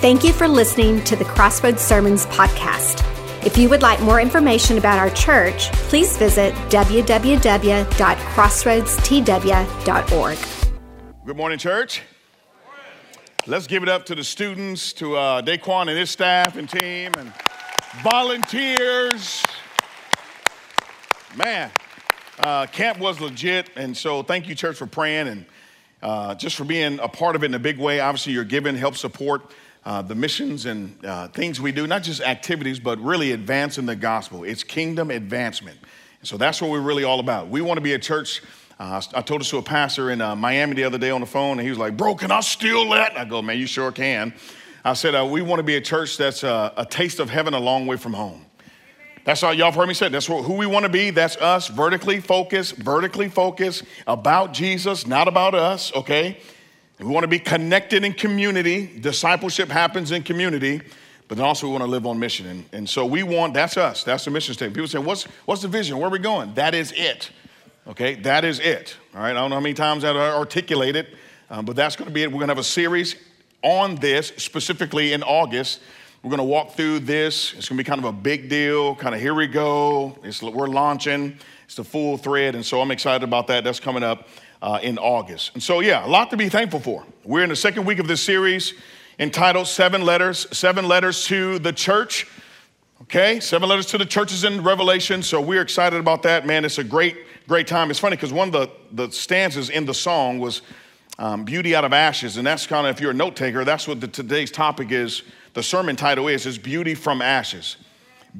Thank you for listening to the Crossroads Sermons podcast. If you would like more information about our church, please visit www.crossroadstw.org. Good morning, church. Let's give it up to the students, to uh, Daquan and his staff and team, and volunteers. Man, uh, camp was legit, and so thank you, church, for praying and uh, just for being a part of it in a big way. Obviously, you're giving help support uh, the missions and uh, things we do, not just activities, but really advancing the gospel. It's kingdom advancement. So that's what we're really all about. We want to be a church. Uh, I told this to a pastor in uh, Miami the other day on the phone, and he was like, Bro, can I steal that? I go, Man, you sure can. I said, uh, We want to be a church that's a taste of heaven a long way from home. That's all y'all heard me say. That's who we want to be. That's us, vertically focused, vertically focused about Jesus, not about us, okay? We want to be connected in community. Discipleship happens in community, but then also we want to live on mission. And, and so we want, that's us. That's the mission statement. People say, what's, what's the vision? Where are we going? That is it. Okay, that is it. All right, I don't know how many times I articulate it, um, but that's going to be it. We're going to have a series on this specifically in August. We're going to walk through this. It's going to be kind of a big deal. Kind of here we go. It's, we're launching. It's the full thread, and so I'm excited about that. That's coming up uh, in August. And so, yeah, a lot to be thankful for. We're in the second week of this series entitled Seven Letters, Seven Letters to the Church. Okay, seven letters to the churches in Revelation. So we're excited about that. Man, it's a great, great time. It's funny because one of the, the stanzas in the song was um, Beauty Out of Ashes. And that's kind of, if you're a note taker, that's what the, today's topic is. The sermon title is, is Beauty from Ashes.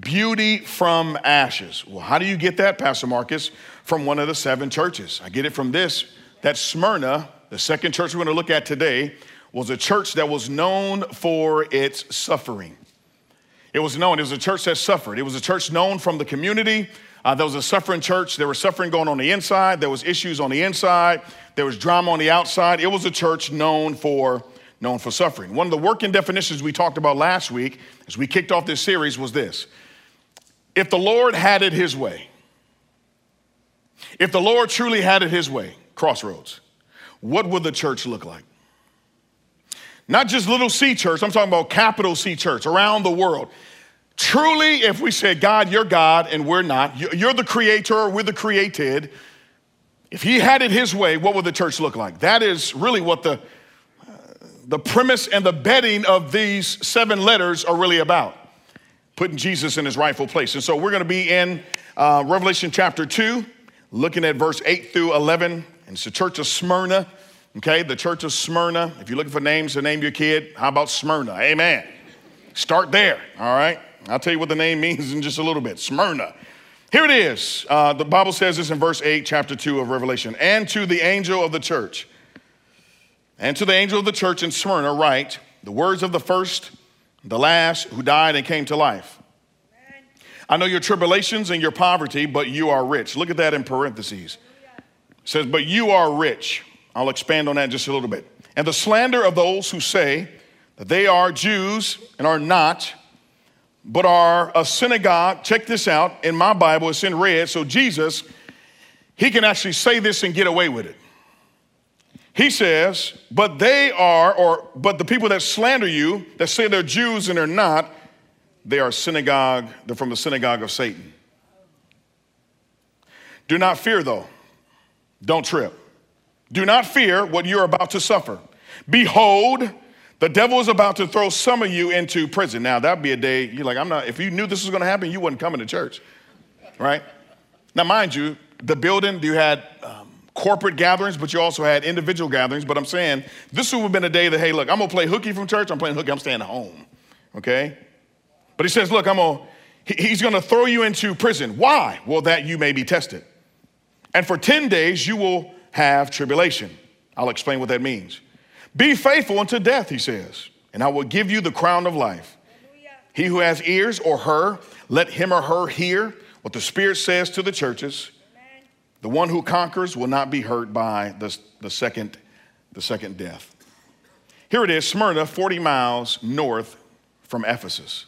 Beauty from Ashes. Well, how do you get that, Pastor Marcus? From one of the seven churches. I get it from this that Smyrna, the second church we're going to look at today, was a church that was known for its suffering. It was known, it was a church that suffered. It was a church known from the community. Uh, there was a suffering church. There was suffering going on the inside. There was issues on the inside. There was drama on the outside. It was a church known for known for suffering. One of the working definitions we talked about last week as we kicked off this series was this. If the Lord had it his way, if the Lord truly had it his way, crossroads, what would the church look like? Not just little C church, I'm talking about capital C church around the world. Truly, if we said, God, you're God and we're not, you're the creator, we're the created, if he had it his way, what would the church look like? That is really what the, uh, the premise and the bedding of these seven letters are really about putting Jesus in his rightful place. And so we're going to be in uh, Revelation chapter 2, looking at verse 8 through 11. And it's the church of Smyrna. Okay, the church of Smyrna. If you're looking for names to name your kid, how about Smyrna? Amen. Start there, all right? I'll tell you what the name means in just a little bit. Smyrna. Here it is. Uh, the Bible says this in verse 8, chapter 2 of Revelation. And to the angel of the church, and to the angel of the church in Smyrna, write the words of the first, the last, who died and came to life. I know your tribulations and your poverty, but you are rich. Look at that in parentheses. It says, but you are rich. I'll expand on that just a little bit. And the slander of those who say that they are Jews and are not, but are a synagogue. Check this out. In my Bible, it's in red. So Jesus, he can actually say this and get away with it. He says, but they are, or but the people that slander you, that say they're Jews and they're not, they are synagogue, they're from the synagogue of Satan. Do not fear, though. Don't trip. Do not fear what you're about to suffer. Behold, the devil is about to throw some of you into prison. Now, that'd be a day you're like, I'm not, if you knew this was going to happen, you wouldn't come into church, right? Now, mind you, the building, you had um, corporate gatherings, but you also had individual gatherings. But I'm saying this would have been a day that, hey, look, I'm to play hooky from church. I'm playing hooky. I'm staying home, okay? But he says, look, I'm gonna, he's gonna throw you into prison. Why? Well, that you may be tested. And for 10 days you will have tribulation. I'll explain what that means. Be faithful unto death, he says, and I will give you the crown of life. He who has ears or her, let him or her hear what the Spirit says to the churches. The one who conquers will not be hurt by the, the, second, the second death. Here it is, Smyrna, 40 miles north from Ephesus.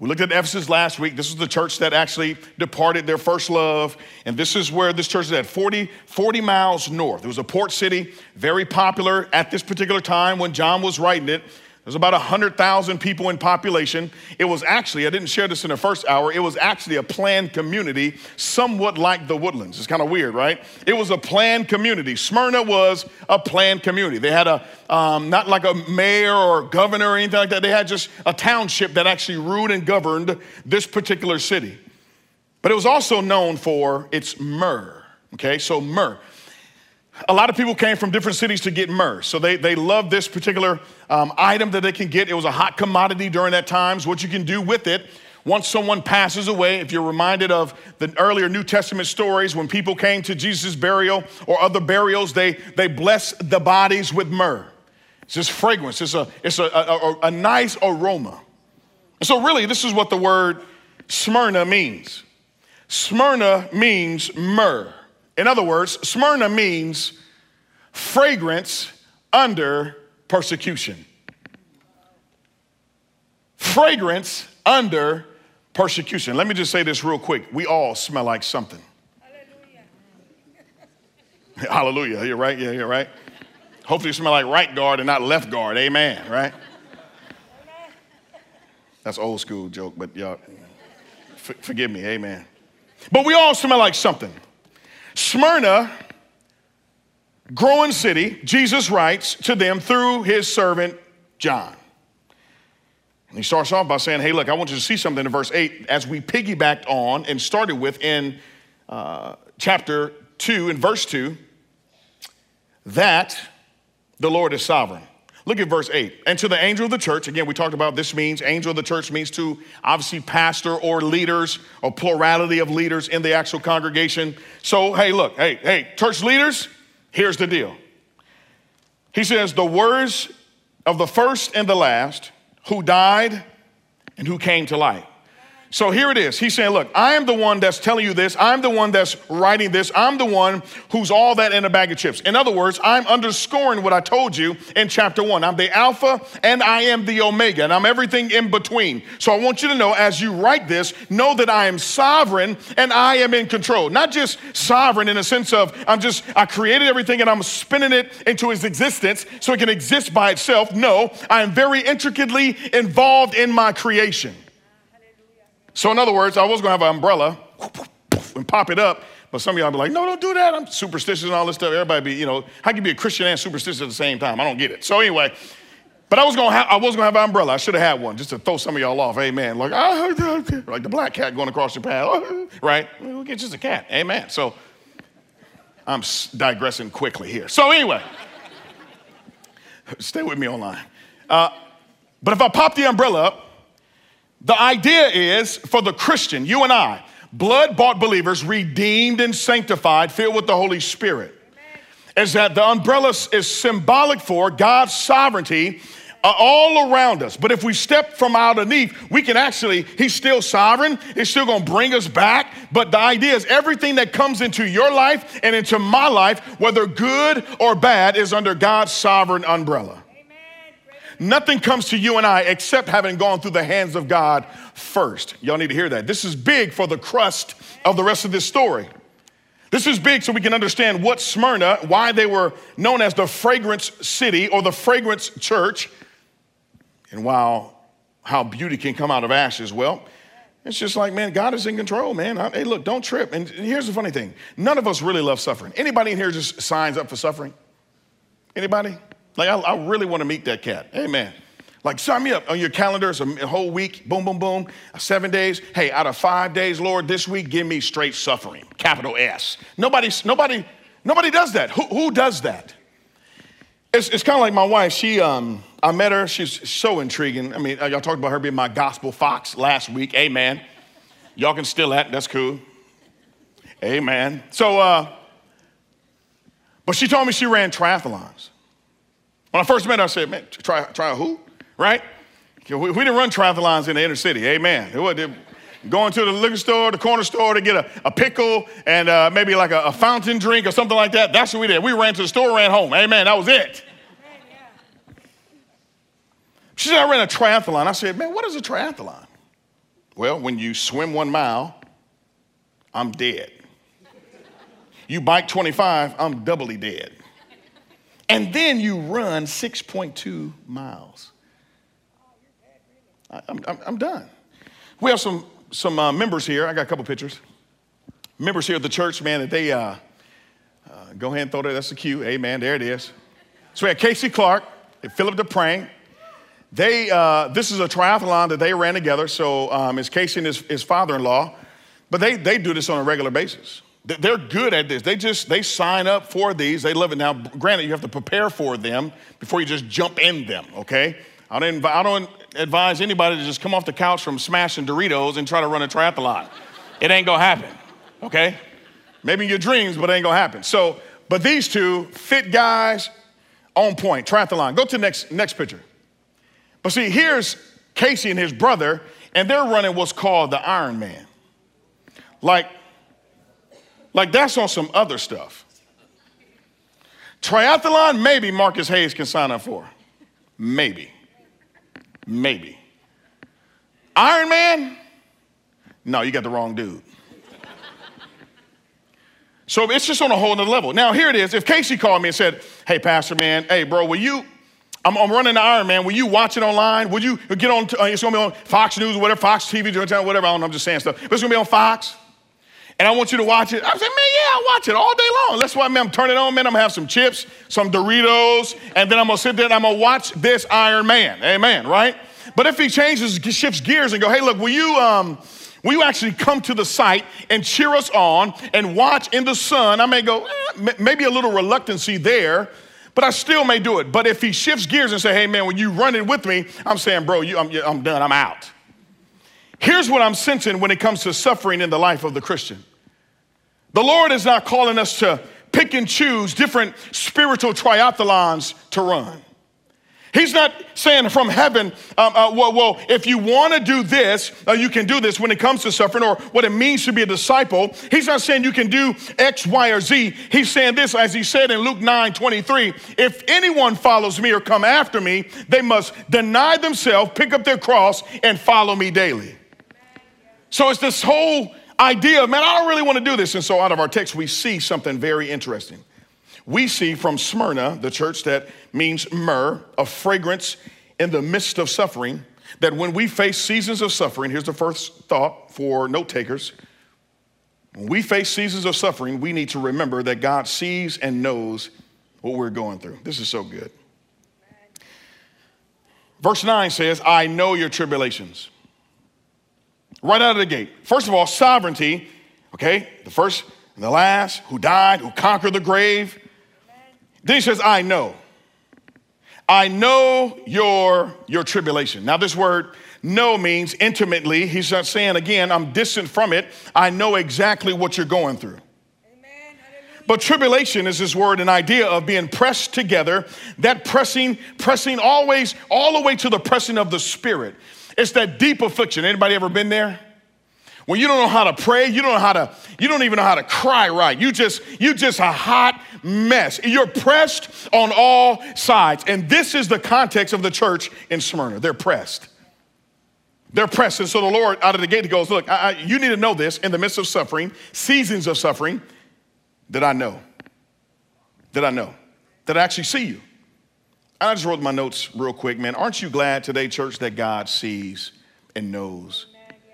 We looked at Ephesus last week. This is the church that actually departed their first love. And this is where this church is at 40, 40 miles north. It was a port city, very popular at this particular time when John was writing it. There's about 100,000 people in population. It was actually, I didn't share this in the first hour, it was actually a planned community, somewhat like the Woodlands. It's kind of weird, right? It was a planned community. Smyrna was a planned community. They had a, um, not like a mayor or governor or anything like that, they had just a township that actually ruled and governed this particular city. But it was also known for its myrrh, okay? So, myrrh a lot of people came from different cities to get myrrh. So they, they loved this particular um, item that they can get. It was a hot commodity during that time. So what you can do with it, once someone passes away, if you're reminded of the earlier New Testament stories, when people came to Jesus' burial or other burials, they, they blessed the bodies with myrrh. It's this fragrance, it's, a, it's a, a, a nice aroma. So, really, this is what the word Smyrna means. Smyrna means myrrh. In other words, Smyrna means fragrance under persecution. Fragrance under persecution. Let me just say this real quick. We all smell like something. Hallelujah. Hallelujah. You're right. Yeah, you're right. Hopefully, you smell like right guard and not left guard. Amen. Right? That's old school joke, but y'all, f- forgive me. Amen. But we all smell like something. Smyrna, growing city, Jesus writes to them through his servant John. And he starts off by saying, Hey, look, I want you to see something in verse 8 as we piggybacked on and started with in uh, chapter 2, in verse 2, that the Lord is sovereign. Look at verse 8. And to the angel of the church, again, we talked about this means angel of the church means to obviously pastor or leaders or plurality of leaders in the actual congregation. So, hey, look, hey, hey, church leaders, here's the deal. He says, the words of the first and the last who died and who came to life. So here it is. He's saying, Look, I am the one that's telling you this. I'm the one that's writing this. I'm the one who's all that in a bag of chips. In other words, I'm underscoring what I told you in chapter one. I'm the Alpha and I am the Omega, and I'm everything in between. So I want you to know as you write this, know that I am sovereign and I am in control. Not just sovereign in a sense of I'm just, I created everything and I'm spinning it into its existence so it can exist by itself. No, I am very intricately involved in my creation. So, in other words, I was gonna have an umbrella and pop it up, but some of y'all be like, no, don't do that. I'm superstitious and all this stuff. Everybody be, you know, how can you be a Christian and superstitious at the same time? I don't get it. So, anyway, but I was gonna have, I was gonna have an umbrella. I should have had one just to throw some of y'all off. Amen. Like, ah, like the black cat going across your path, right? We'll just a cat. Amen. So, I'm digressing quickly here. So, anyway, stay with me online. Uh, but if I pop the umbrella up, the idea is for the Christian, you and I, blood bought believers, redeemed and sanctified, filled with the Holy Spirit, is that the umbrella is symbolic for God's sovereignty uh, all around us. But if we step from out underneath, we can actually, He's still sovereign. He's still going to bring us back. But the idea is everything that comes into your life and into my life, whether good or bad, is under God's sovereign umbrella. Nothing comes to you and I except having gone through the hands of God first. Y'all need to hear that. This is big for the crust of the rest of this story. This is big so we can understand what Smyrna, why they were known as the fragrance city or the fragrance church, and while how beauty can come out of ashes. Well, it's just like, man, God is in control, man. hey, look, don't trip. And here's the funny thing: none of us really love suffering. Anybody in here just signs up for suffering? Anybody? Like, I, I really want to meet that cat. Amen. Like, sign me up on your calendar. It's a whole week, boom, boom, boom, seven days. Hey, out of five days, Lord, this week, give me straight suffering, capital S. Nobody, nobody, nobody does that. Who, who does that? It's, it's kind of like my wife. She, um, I met her. She's so intriguing. I mean, y'all talked about her being my gospel fox last week. Amen. Y'all can steal that. That's cool. Amen. So, uh, but she told me she ran triathlons. When I first met her, I said, man, try, try a who? Right? We, we didn't run triathlons in the inner city. Amen. It was, going to the liquor store, the corner store to get a, a pickle and uh, maybe like a, a, fountain drink or something like that. That's what we did. We ran to the store, ran home. Amen. That was it. She said, I ran a triathlon. I said, man, what is a triathlon? Well, when you swim one mile, I'm dead. You bike 25, I'm doubly dead and then you run 6.2 miles. I, am I'm, I'm done. We have some, some uh, members here. I got a couple pictures. Members here at the church, man, that they, uh, uh, go ahead and throw that. That's the cue. Amen. There it is. So we had Casey Clark and Philip DePrang. They, uh, this is a triathlon that they ran together. So um, it's Casey and his, his father-in-law. But they, they do this on a regular basis. They're good at this. They just, they sign up for these. They love it. Now, granted, you have to prepare for them before you just jump in them, okay? I don't, I don't advise anybody to just come off the couch from smashing Doritos and try to run a triathlon. It ain't gonna happen, okay? Maybe in your dreams, but it ain't gonna happen. So, but these two fit guys on point, triathlon. Go to the next, next picture. But see, here's Casey and his brother, and they're running what's called the Ironman. Like, like that's on some other stuff. Triathlon, maybe Marcus Hayes can sign up for. Maybe. Maybe. Iron Man? No, you got the wrong dude. So it's just on a whole other level. Now, here it is. If Casey called me and said, Hey, Pastor, man, hey, bro, will you? I'm, I'm running the Iron Man. Will you watch it online? Would you get on? Uh, it's gonna be on Fox News or whatever, Fox TV, whatever. I don't know. I'm just saying stuff. But it's gonna be on Fox and I want you to watch it. I said, man, yeah, I'll watch it all day long. That's why, man, I'm turning on, man. I'm gonna have some chips, some Doritos, and then I'm gonna sit there and I'm gonna watch this Iron Man. Amen, right? But if he changes, shifts gears and go, hey, look, will you, um, will you actually come to the site and cheer us on and watch in the sun? I may go, eh, maybe a little reluctancy there, but I still may do it. But if he shifts gears and say, hey, man, when you run it with me, I'm saying, bro, you, I'm, I'm done, I'm out. Here's what I'm sensing when it comes to suffering in the life of the Christian. The Lord is not calling us to pick and choose different spiritual triathlons to run. He's not saying from heaven, um, uh, well, well, if you want to do this, uh, you can do this when it comes to suffering or what it means to be a disciple. He's not saying you can do X, Y, or Z. He's saying this, as he said in Luke 9 23 if anyone follows me or come after me, they must deny themselves, pick up their cross, and follow me daily. So it's this whole idea, man, I don't really want to do this. And so out of our text, we see something very interesting. We see from Smyrna, the church that means myrrh, a fragrance in the midst of suffering, that when we face seasons of suffering, here's the first thought for note takers. When we face seasons of suffering, we need to remember that God sees and knows what we're going through. This is so good. Verse 9 says, I know your tribulations right out of the gate. First of all, sovereignty, okay? The first and the last, who died, who conquered the grave. Then he says, I know. I know your, your tribulation. Now, this word know means intimately. He's not saying, again, I'm distant from it. I know exactly what you're going through. But tribulation is this word, an idea of being pressed together, that pressing, pressing always, all the way to the pressing of the spirit. It's that deep affliction. Anybody ever been there? When you don't know how to pray, you don't know how to, you don't even know how to cry right. You just, you just a hot mess. You're pressed on all sides. And this is the context of the church in Smyrna. They're pressed. They're pressed. And so the Lord out of the gate, he goes, Look, I, I, you need to know this in the midst of suffering, seasons of suffering, that I know. That I know. That I actually see you. I just wrote my notes real quick, man. Aren't you glad today, church, that God sees and knows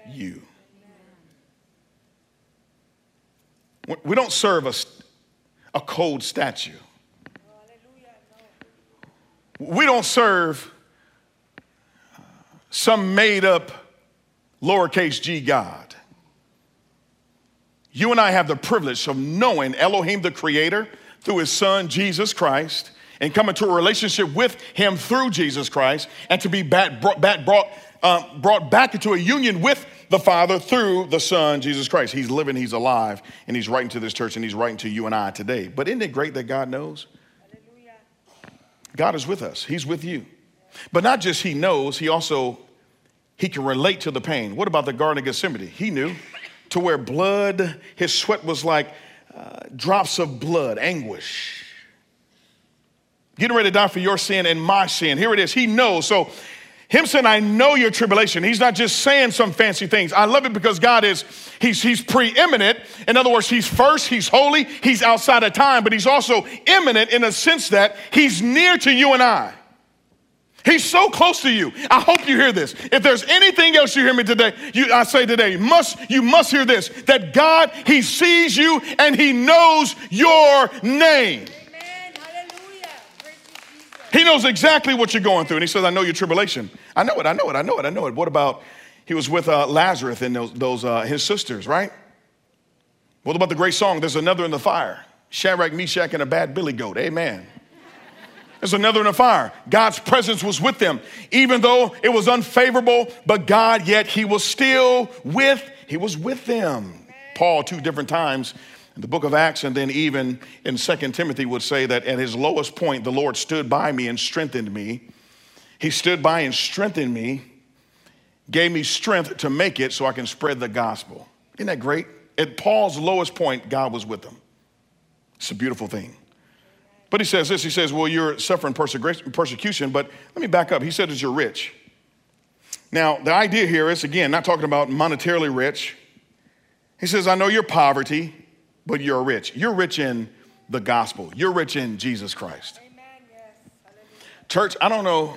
you? We don't serve a, a cold statue. We don't serve some made up lowercase g God. You and I have the privilege of knowing Elohim the Creator through His Son, Jesus Christ, and come into a relationship with him through Jesus Christ and to be back, brought, back, brought, uh, brought back into a union with the Father through the Son, Jesus Christ. He's living, he's alive, and he's writing to this church and he's writing to you and I today. But isn't it great that God knows? Hallelujah. God is with us. He's with you. But not just he knows, he also he can relate to the pain. What about the Garden of Gethsemane? He knew to where blood, his sweat was like uh, drops of blood, anguish getting ready to die for your sin and my sin. Here it is. He knows. So, him saying, I know your tribulation. He's not just saying some fancy things. I love it because God is, he's, he's preeminent. In other words, he's first, he's holy, he's outside of time, but he's also imminent in a sense that he's near to you and I. He's so close to you. I hope you hear this. If there's anything else you hear me today, you, I say today, must, you must hear this that God, He sees you and He knows your name. He knows exactly what you're going through. And He says, I know your tribulation. I know it, I know it, I know it, I know it. What about, He was with uh, Lazarus and those, those uh, his sisters, right? What about the great song, There's Another in the Fire? Shadrach, Meshach, and a bad billy goat. Amen. There's another in the fire. God's presence was with them, even though it was unfavorable, but God, yet He was still with, He was with them. Paul, two different times in the book of Acts, and then even in Second Timothy, would say that at his lowest point, the Lord stood by me and strengthened me. He stood by and strengthened me, gave me strength to make it so I can spread the gospel. Isn't that great? At Paul's lowest point, God was with him. It's a beautiful thing. But he says this he says, Well, you're suffering persecution, but let me back up. He said that you're rich. Now, the idea here is, again, not talking about monetarily rich. He says, I know your poverty, but you're rich. You're rich in the gospel, you're rich in Jesus Christ. Church, I don't know.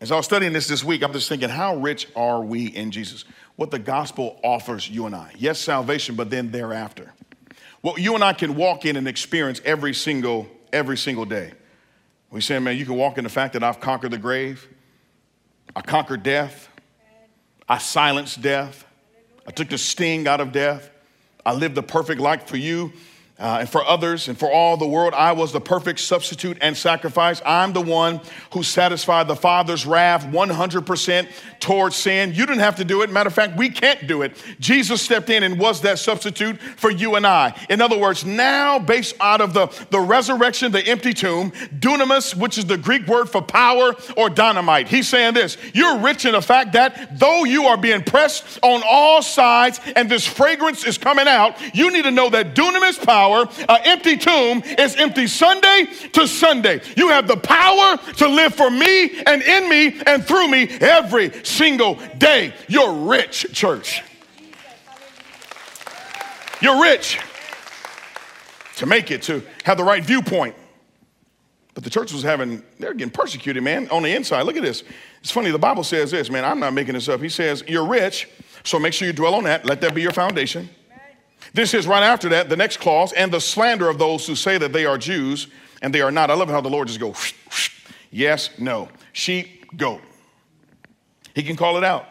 As I was studying this this week, I'm just thinking, how rich are we in Jesus? What the gospel offers you and I. Yes, salvation, but then thereafter what you and I can walk in and experience every single, every single day. We say, man, you can walk in the fact that I've conquered the grave, I conquered death, I silenced death, I took the sting out of death, I lived the perfect life for you uh, and for others and for all the world, I was the perfect substitute and sacrifice. I'm the one who satisfied the Father's wrath 100% towards sin. You didn't have to do it. Matter of fact, we can't do it. Jesus stepped in and was that substitute for you and I. In other words, now, based out of the, the resurrection, the empty tomb, dunamis, which is the Greek word for power or dynamite, he's saying this You're rich in the fact that though you are being pressed on all sides and this fragrance is coming out, you need to know that dunamis power power. An empty tomb is empty Sunday to Sunday. You have the power to live for me and in me and through me every single day. You're rich, church. You're rich to make it, to have the right viewpoint. But the church was having, they're getting persecuted, man, on the inside. Look at this. It's funny, the Bible says this, man, I'm not making this up. He says, You're rich, so make sure you dwell on that. Let that be your foundation. This is right after that, the next clause, and the slander of those who say that they are Jews and they are not. I love how the Lord just goes, yes, no, sheep, goat. He can call it out.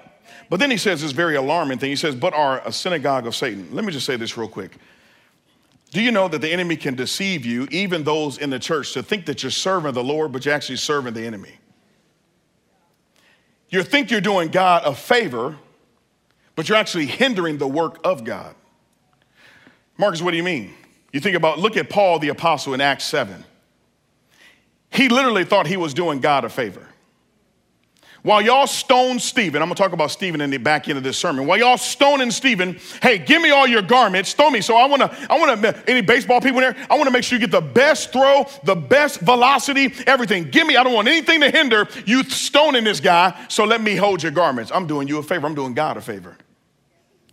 But then he says this very alarming thing. He says, but are a synagogue of Satan. Let me just say this real quick. Do you know that the enemy can deceive you, even those in the church, to think that you're serving the Lord, but you're actually serving the enemy? You think you're doing God a favor, but you're actually hindering the work of God. Marcus, what do you mean? You think about, look at Paul the apostle in Acts 7. He literally thought he was doing God a favor. While y'all stone Stephen, I'm gonna talk about Stephen in the back end of this sermon. While y'all stoning Stephen, hey, give me all your garments, throw me. So I wanna, I wanna, any baseball people in there, I wanna make sure you get the best throw, the best velocity, everything. Give me, I don't want anything to hinder you stoning this guy, so let me hold your garments. I'm doing you a favor, I'm doing God a favor.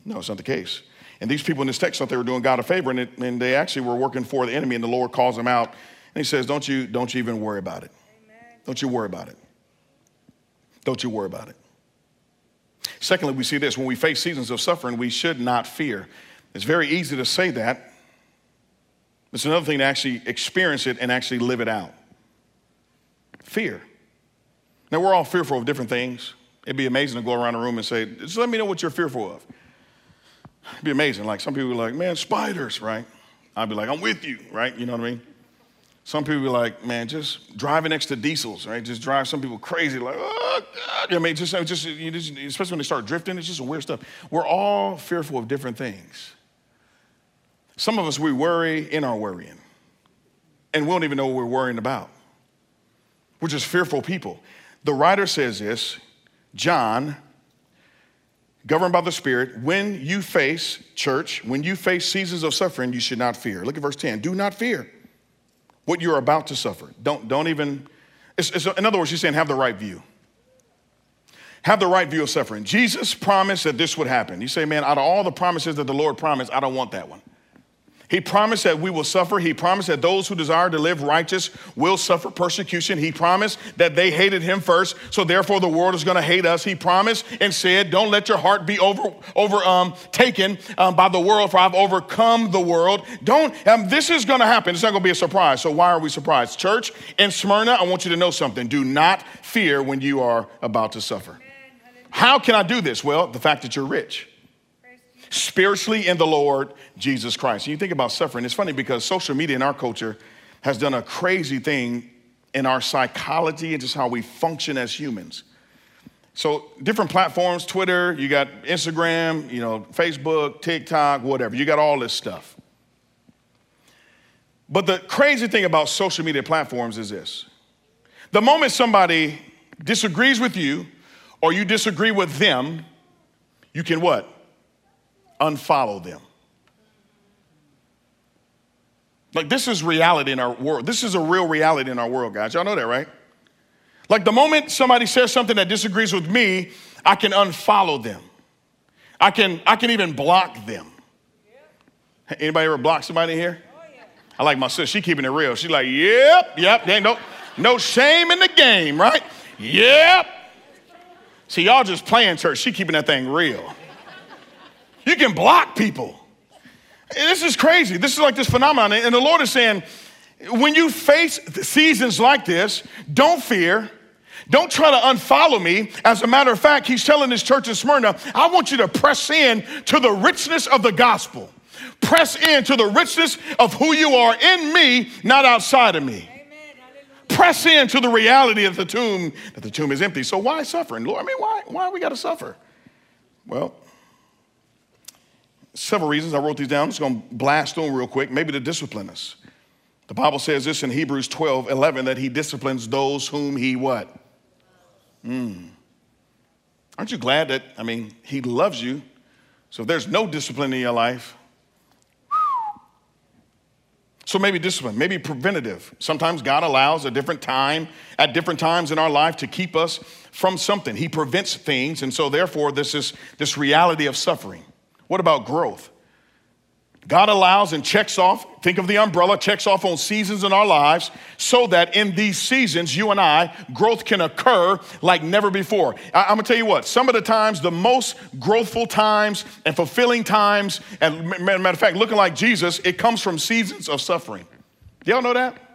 No, it's not the case. And these people in this text thought they were doing God a favor, and, it, and they actually were working for the enemy, and the Lord calls them out. And he says, Don't you, don't you even worry about it. Amen. Don't you worry about it. Don't you worry about it. Secondly, we see this when we face seasons of suffering, we should not fear. It's very easy to say that. It's another thing to actually experience it and actually live it out. Fear. Now, we're all fearful of different things. It'd be amazing to go around the room and say, just let me know what you're fearful of. It'd be amazing. Like some people are like, man, spiders, right? I'd be like, I'm with you, right? You know what I mean? Some people be like, man, just driving next to diesels, right? Just drive some people crazy, like, oh, God. I mean, just, uh, just, you just, especially when they start drifting, it's just weird stuff. We're all fearful of different things. Some of us, we worry in our worrying, and we don't even know what we're worrying about. We're just fearful people. The writer says this, John governed by the Spirit, when you face, church, when you face seasons of suffering, you should not fear. Look at verse 10. Do not fear what you're about to suffer. Don't, don't even, it's, it's, in other words, he's saying have the right view. Have the right view of suffering. Jesus promised that this would happen. You say, man, out of all the promises that the Lord promised, I don't want that one. He promised that we will suffer. He promised that those who desire to live righteous will suffer persecution. He promised that they hated him first, so therefore the world is going to hate us. He promised and said, "Don't let your heart be over over um, taken um, by the world, for I've overcome the world." Don't. Um, this is going to happen. It's not going to be a surprise. So why are we surprised, church in Smyrna? I want you to know something. Do not fear when you are about to suffer. How can I do this? Well, the fact that you're rich spiritually in the Lord Jesus Christ. And you think about suffering, it's funny because social media in our culture has done a crazy thing in our psychology and just how we function as humans. So, different platforms, Twitter, you got Instagram, you know, Facebook, TikTok, whatever. You got all this stuff. But the crazy thing about social media platforms is this the moment somebody disagrees with you or you disagree with them, you can what? unfollow them. Like, this is reality in our world. This is a real reality in our world, guys. Y'all know that, right? Like, the moment somebody says something that disagrees with me, I can unfollow them. I can, I can even block them. Anybody ever block somebody here? I like my sister. She keeping it real. She's like, yep, yep. There ain't no, no shame in the game, right? Yep. See, y'all just playing church. She keeping that thing real. You can block people. This is crazy. This is like this phenomenon. And the Lord is saying, when you face seasons like this, don't fear. Don't try to unfollow me. As a matter of fact, he's telling this church in Smyrna, I want you to press in to the richness of the gospel. Press in to the richness of who you are in me, not outside of me. Press in to the reality of the tomb, that the tomb is empty. So why suffering? Lord, I mean, why, why we got to suffer? Well, several reasons. I wrote these down. Just going to blast through them real quick, maybe to discipline us. The Bible says this in Hebrews 12, 11, that he disciplines those whom he what? Mm. Aren't you glad that, I mean, he loves you. So if there's no discipline in your life, so maybe discipline, maybe preventative. Sometimes God allows a different time at different times in our life to keep us from something. He prevents things, and so therefore this is this reality of suffering. What about growth? God allows and checks off, think of the umbrella, checks off on seasons in our lives so that in these seasons, you and I, growth can occur like never before. I, am gonna tell you what, some of the times, the most growthful times and fulfilling times, and matter of fact, looking like Jesus, it comes from seasons of suffering. Do y'all know that?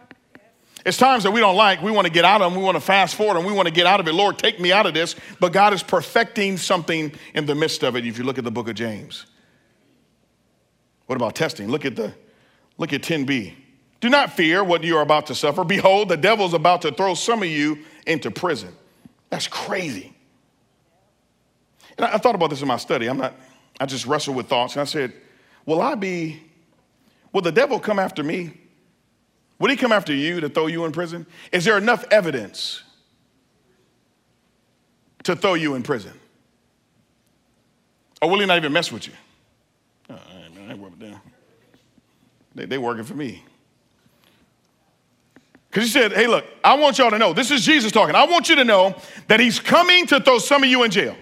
It's times that we don't like, we wanna get out of them, we wanna fast forward, and we wanna get out of it. Lord, take me out of this. But God is perfecting something in the midst of it if you look at the book of James. What about testing? Look at the look at 10b. Do not fear what you are about to suffer. Behold, the devil is about to throw some of you into prison. That's crazy. And I, I thought about this in my study. I'm not, I just wrestled with thoughts and I said, Will I be, will the devil come after me? Would he come after you to throw you in prison? Is there enough evidence to throw you in prison? Or will he not even mess with you? Oh, I work with them. They, they working for me. Because he said, hey, look, I want y'all to know, this is Jesus talking. I want you to know that he's coming to throw some of you in jail.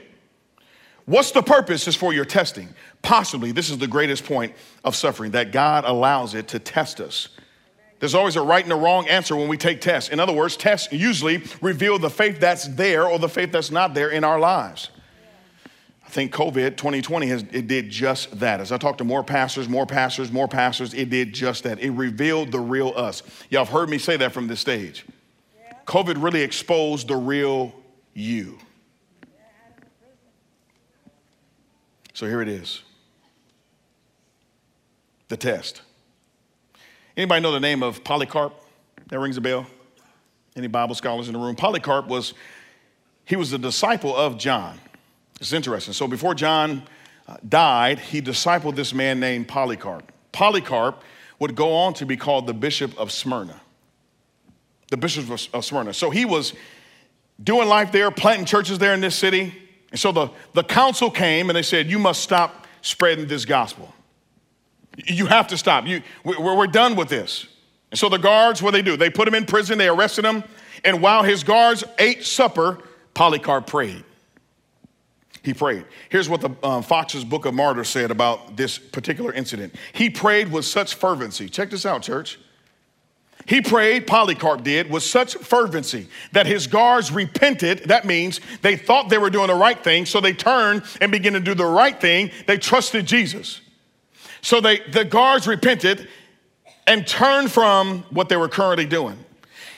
What's the purpose is for your testing. Possibly, this is the greatest point of suffering, that God allows it to test us. There's always a right and a wrong answer when we take tests. In other words, tests usually reveal the faith that's there or the faith that's not there in our lives. I think COVID 2020 has it did just that. As I talked to more pastors, more pastors, more pastors, it did just that. It revealed the real us. Y'all have heard me say that from this stage. COVID really exposed the real you. So here it is. The test. Anybody know the name of Polycarp? That rings a bell. Any Bible scholars in the room? Polycarp was he was a disciple of John. It's interesting. So before John uh, died, he discipled this man named Polycarp. Polycarp would go on to be called the Bishop of Smyrna. The Bishop of Smyrna. So he was doing life there, planting churches there in this city. And so the, the council came and they said, You must stop spreading this gospel. You have to stop. You, we're, we're done with this. And so the guards, what they do? They put him in prison, they arrested him, and while his guards ate supper, Polycarp prayed. He prayed. Here's what the um, Fox's Book of Martyrs said about this particular incident. He prayed with such fervency. Check this out, church. He prayed, Polycarp did, with such fervency that his guards repented. That means they thought they were doing the right thing, so they turned and began to do the right thing. They trusted Jesus. So they, the guards repented and turned from what they were currently doing.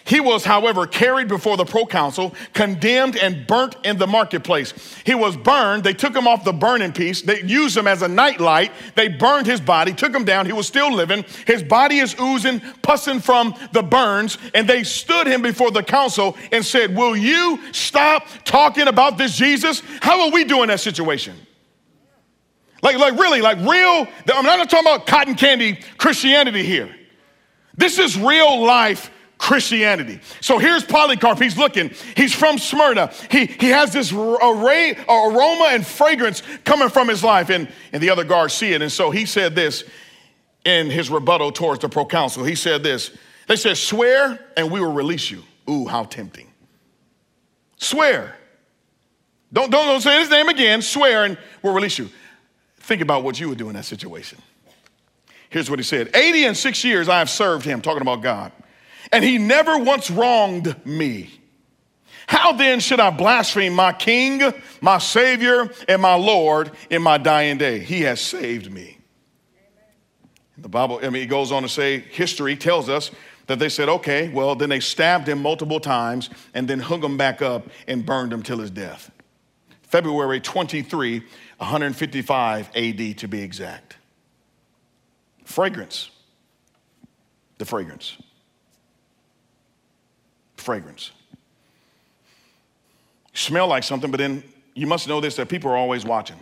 He was, however, carried before the proconsul, condemned and burnt in the marketplace. He was burned. They took him off the burning piece. They used him as a nightlight. They burned his body, took him down. He was still living. His body is oozing, pussing from the burns. And they stood him before the council and said, Will you stop talking about this Jesus? How are we doing that situation? Like, like really, like real, I'm not talking about cotton candy Christianity here. This is real life Christianity. So here's Polycarp. He's looking. He's from Smyrna. He, he has this array, aroma and fragrance coming from his life. And, and the other guards see it. And so he said this in his rebuttal towards the proconsul. He said this. They said, Swear and we will release you. Ooh, how tempting. Swear. Don't, don't, don't say his name again. Swear and we'll release you. Think about what you would do in that situation. Here's what he said 80 and six years I have served him, talking about God and he never once wronged me. How then should I blaspheme my King, my Savior, and my Lord in my dying day? He has saved me. The Bible, I mean, it goes on to say, history tells us that they said, okay, well, then they stabbed him multiple times and then hung him back up and burned him till his death. February 23, 155 AD to be exact. Fragrance. The fragrance fragrance. smell like something, but then you must know this that people are always watching.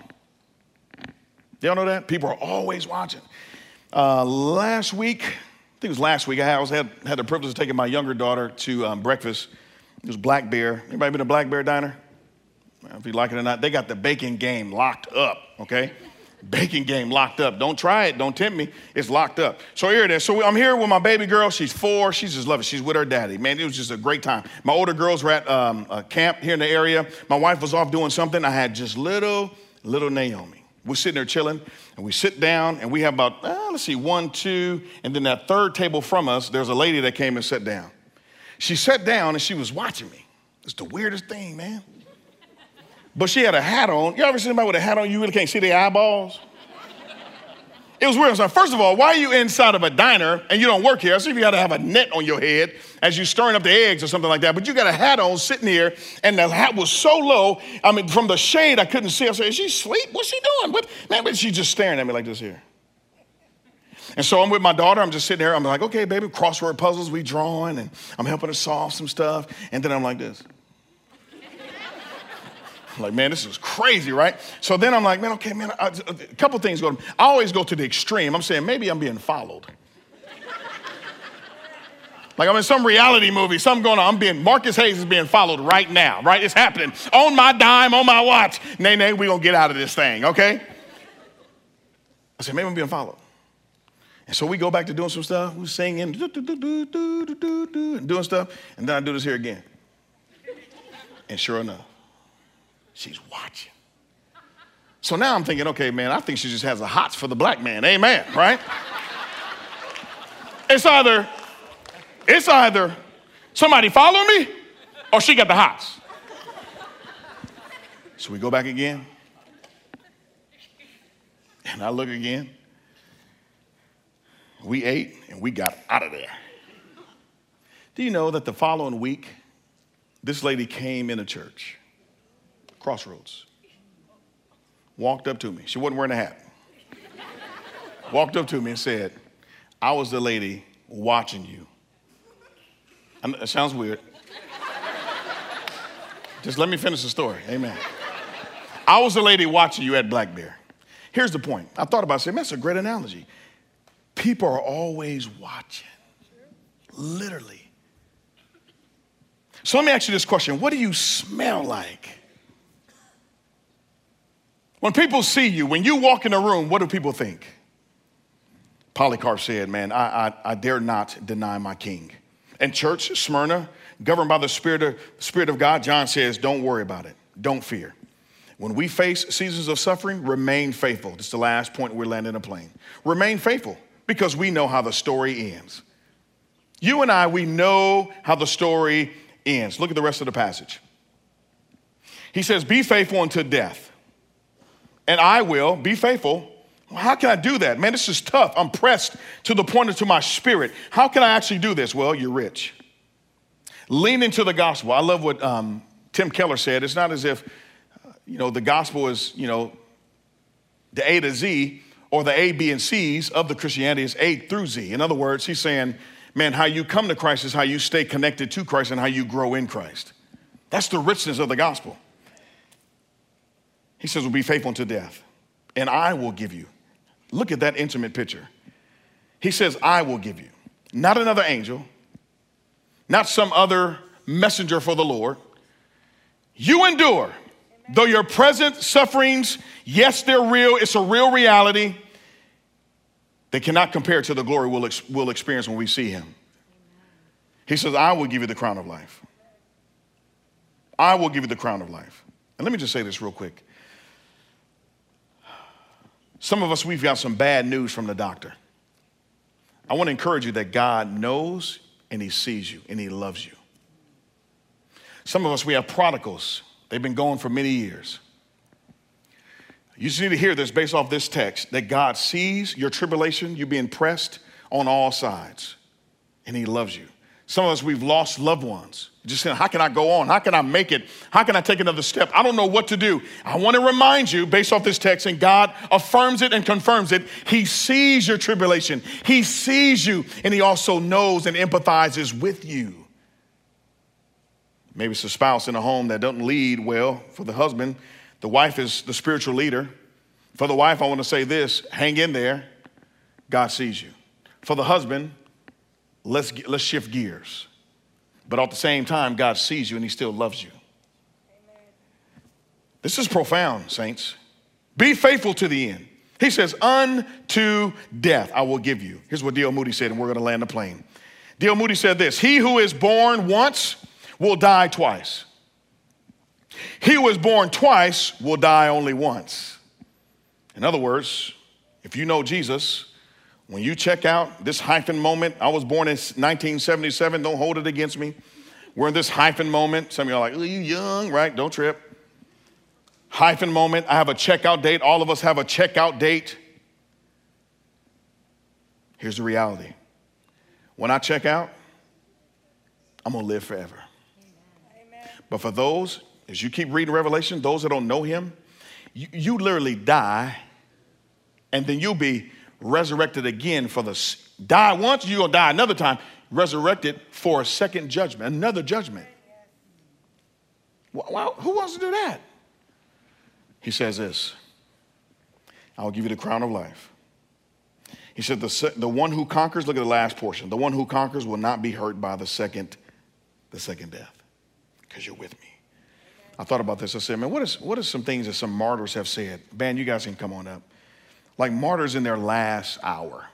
Y'all know that? People are always watching. Uh, last week, I think it was last week, I was, had, had the privilege of taking my younger daughter to um, breakfast. It was Black Bear. Anybody been to Black Bear Diner? If you like it or not, they got the bacon game locked up, okay? Bacon game locked up. Don't try it. Don't tempt me. It's locked up. So here it is. So I'm here with my baby girl. She's four. She's just loving. She's with her daddy. Man, it was just a great time. My older girls were at um, a camp here in the area. My wife was off doing something. I had just little, little Naomi. We're sitting there chilling, and we sit down, and we have about, uh, let's see, one, two, and then that third table from us, there's a lady that came and sat down. She sat down, and she was watching me. It's the weirdest thing, man. But she had a hat on. You ever seen somebody with a hat on, you really can't see their eyeballs? It was weird. So first of all, why are you inside of a diner and you don't work here? I see if you got to have a net on your head as you're stirring up the eggs or something like that. But you got a hat on sitting here, and the hat was so low. I mean, from the shade, I couldn't see. I said, "Is she asleep? What's she doing?" What? Man, but she's just staring at me like this here. And so I'm with my daughter. I'm just sitting there. I'm like, "Okay, baby, crossword puzzles we drawing, and I'm helping her solve some stuff." And then I'm like this. Like, man, this is crazy, right? So then I'm like, man, okay, man, I, a couple things go. I always go to the extreme. I'm saying maybe I'm being followed. Like I'm in some reality movie, something going on. I'm being, Marcus Hayes is being followed right now, right? It's happening on my dime, on my watch. Nay, nay, we're going to get out of this thing, okay? I said, maybe I'm being followed. And so we go back to doing some stuff. We're singing, do, do, do, and doing stuff. And then I do this here again. And sure enough, She's watching. So now I'm thinking, okay, man, I think she just has a hots for the black man. Amen, right? it's either, it's either somebody follow me or she got the hots. So we go back again. And I look again. We ate and we got out of there. Do you know that the following week, this lady came in a church? Crossroads. Walked up to me. She wasn't wearing a hat. Walked up to me and said, I was the lady watching you. And it sounds weird. Just let me finish the story. Amen. I was the lady watching you at Black Bear. Here's the point. I thought about saying, that's a great analogy. People are always watching, literally. So let me ask you this question What do you smell like? When people see you, when you walk in a room, what do people think? Polycarp said, Man, I, I, I dare not deny my king. And church, Smyrna, governed by the Spirit of, Spirit of God, John says, Don't worry about it. Don't fear. When we face seasons of suffering, remain faithful. This is the last point we're landing a plane. Remain faithful because we know how the story ends. You and I, we know how the story ends. Look at the rest of the passage. He says, Be faithful unto death, and I will be faithful. how can I do that? Man, this is tough. I'm pressed to the point of to my spirit. How can I actually do this? Well, you're rich. Lean into the gospel. I love what um, Tim Keller said. It's not as if you know, the gospel is, you know, the A to Z or the A, B, and C's of the Christianity is A through Z. In other words, he's saying, man, how you come to Christ is how you stay connected to Christ and how you grow in Christ. That's the richness of the gospel. He says, "We'll be faithful unto death, and I will give you. Look at that intimate picture. He says, I will give you. Not another angel, not some other messenger for the Lord. You endure Though your present sufferings, yes, they're real, it's a real reality, they cannot compare to the glory we'll, ex- we'll experience when we see him. He says, I will give you the crown of life. I will give you the crown of life. And let me just say this real quick. Some of us, we've got some bad news from the doctor. I want to encourage you that God knows and He sees you and He loves you. Some of us, we have prodigals They've been going for many years. You just need to hear this based off this text that God sees your tribulation, you're being pressed on all sides, and He loves you. Some of us, we've lost loved ones. Just saying, how can I go on? How can I make it? How can I take another step? I don't know what to do. I want to remind you, based off this text, and God affirms it and confirms it. He sees your tribulation, He sees you, and He also knows and empathizes with you. Maybe it's a spouse in a home that doesn't lead well for the husband. The wife is the spiritual leader. For the wife, I want to say this hang in there. God sees you. For the husband, let's, let's shift gears. But at the same time, God sees you and he still loves you. Amen. This is profound, saints. Be faithful to the end. He says, Unto death I will give you. Here's what D.L. Moody said, and we're going to land the plane. D.L. Moody said this He who is born once will die twice. He who was born twice will die only once. In other words, if you know Jesus, when you check out this hyphen moment, I was born in 1977, don't hold it against me. We're in this hyphen moment. Some of you are like, oh, you young, right? Don't trip. Hyphen moment. I have a checkout date. All of us have a checkout date. Here's the reality when I check out, I'm going to live forever. But for those, as you keep reading Revelation, those that don't know him, you, you literally die and then you'll be resurrected again for the die once, you'll die another time, resurrected for a second judgment, another judgment. Well, who wants to do that? He says this I'll give you the crown of life. He said, the, the one who conquers, look at the last portion, the one who conquers will not be hurt by the second, the second death because you're with me. I thought about this. I said, man, what is, what are some things that some martyrs have said? Man, you guys can come on up. Like martyrs in their last hour,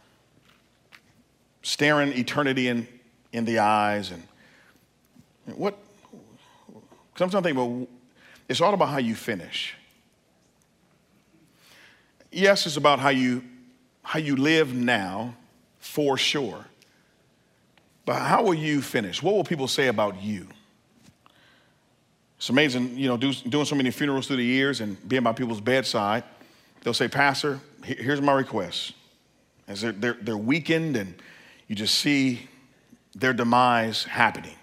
staring eternity in, in the eyes. And what, sometimes I think, well, it's all about how you finish. Yes, it's about how you, how you live now, for sure. But how will you finish? What will people say about you? It's amazing, you know, do, doing so many funerals through the years and being by people's bedside. They'll say, Pastor, here's my request. As they're, they're, they're weakened and you just see their demise happening.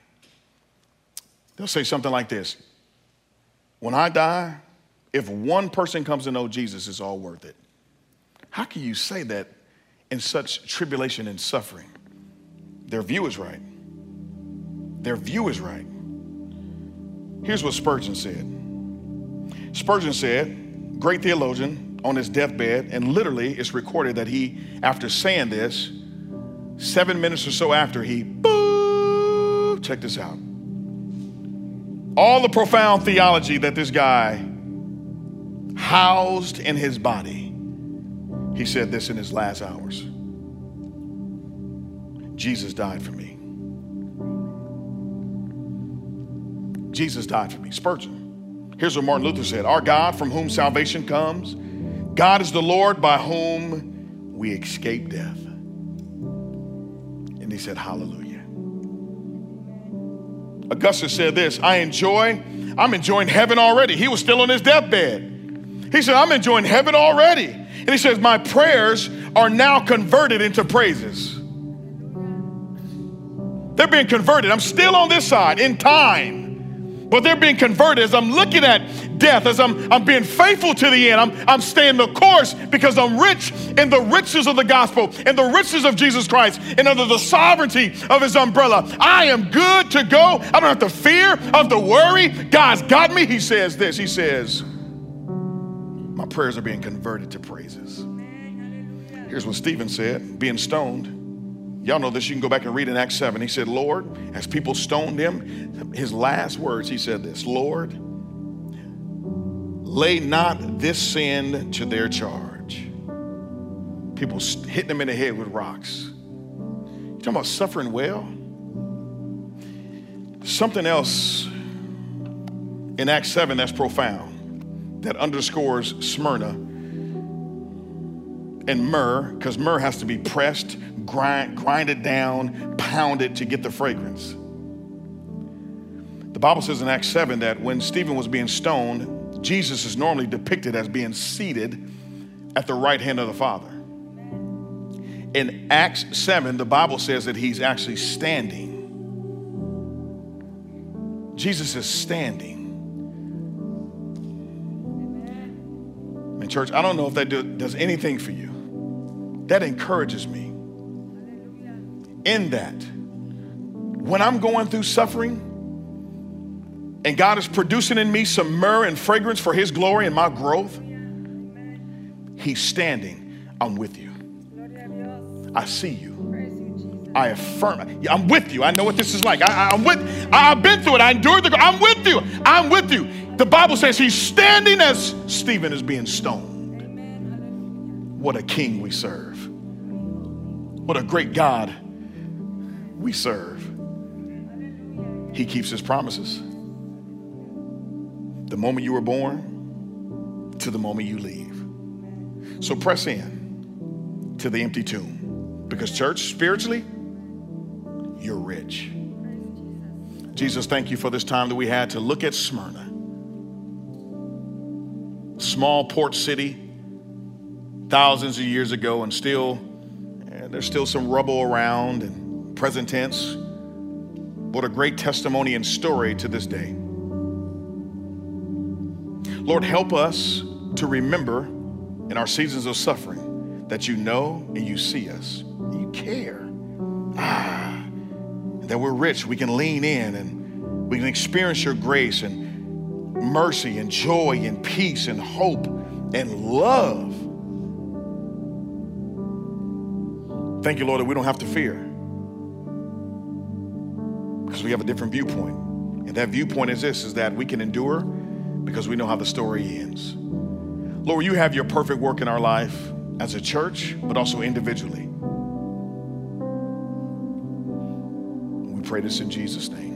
They'll say something like this When I die, if one person comes to know Jesus, it's all worth it. How can you say that in such tribulation and suffering? Their view is right. Their view is right. Here's what Spurgeon said Spurgeon said, great theologian on his deathbed, and literally it's recorded that he, after saying this, seven minutes or so after, he, boo, check this out. All the profound theology that this guy housed in his body, he said this in his last hours Jesus died for me. Jesus died for me. Spurgeon. Here's what Martin Luther said Our God, from whom salvation comes, God is the Lord by whom we escape death. And he said, Hallelujah. Augustus said this I enjoy, I'm enjoying heaven already. He was still on his deathbed. He said, I'm enjoying heaven already. And he says, My prayers are now converted into praises. They're being converted. I'm still on this side in time, but they're being converted as I'm looking at death, as I'm, I'm being faithful to the end. I'm, I'm staying the course because I'm rich in the riches of the gospel and the riches of Jesus Christ and under the sovereignty of his umbrella. I am good to go. I don't have to fear, have to worry. God's got me. He says this He says, My prayers are being converted to praises. Here's what Stephen said being stoned. Y'all know this. You can go back and read in Acts 7. He said, Lord, as people stoned him, his last words, he said this Lord, lay not this sin to their charge. People hitting him in the head with rocks. You talking about suffering well? Something else in Acts 7 that's profound that underscores Smyrna and myrrh, because myrrh has to be pressed, grind, grind it down, pounded to get the fragrance. The Bible says in Acts 7 that when Stephen was being stoned, Jesus is normally depicted as being seated at the right hand of the Father. In Acts 7, the Bible says that he's actually standing. Jesus is standing. And, church, I don't know if that do, does anything for you. That encourages me. In that, when I'm going through suffering, and God is producing in me some myrrh and fragrance for His glory and my growth, He's standing. I'm with you. I see you. I affirm. I'm with you. I know what this is like. I, am with. I, have been through it. I endured the. I'm with you. I'm with you. The Bible says he's standing as Stephen is being stoned. What a king we serve. What a great God we serve. He keeps his promises. The moment you were born to the moment you leave. So press in to the empty tomb. Because, church, spiritually, you're rich. Jesus, thank you for this time that we had to look at Smyrna. Small port city, thousands of years ago, and still, there's still some rubble around and present tense. What a great testimony and story to this day. Lord, help us to remember in our seasons of suffering that you know and you see us, you care. Ah, that we're rich, we can lean in and we can experience your grace and mercy and joy and peace and hope and love. Thank you, Lord, that we don't have to fear because we have a different viewpoint. And that viewpoint is this is that we can endure because we know how the story ends. Lord, you have your perfect work in our life as a church, but also individually. We pray this in Jesus' name.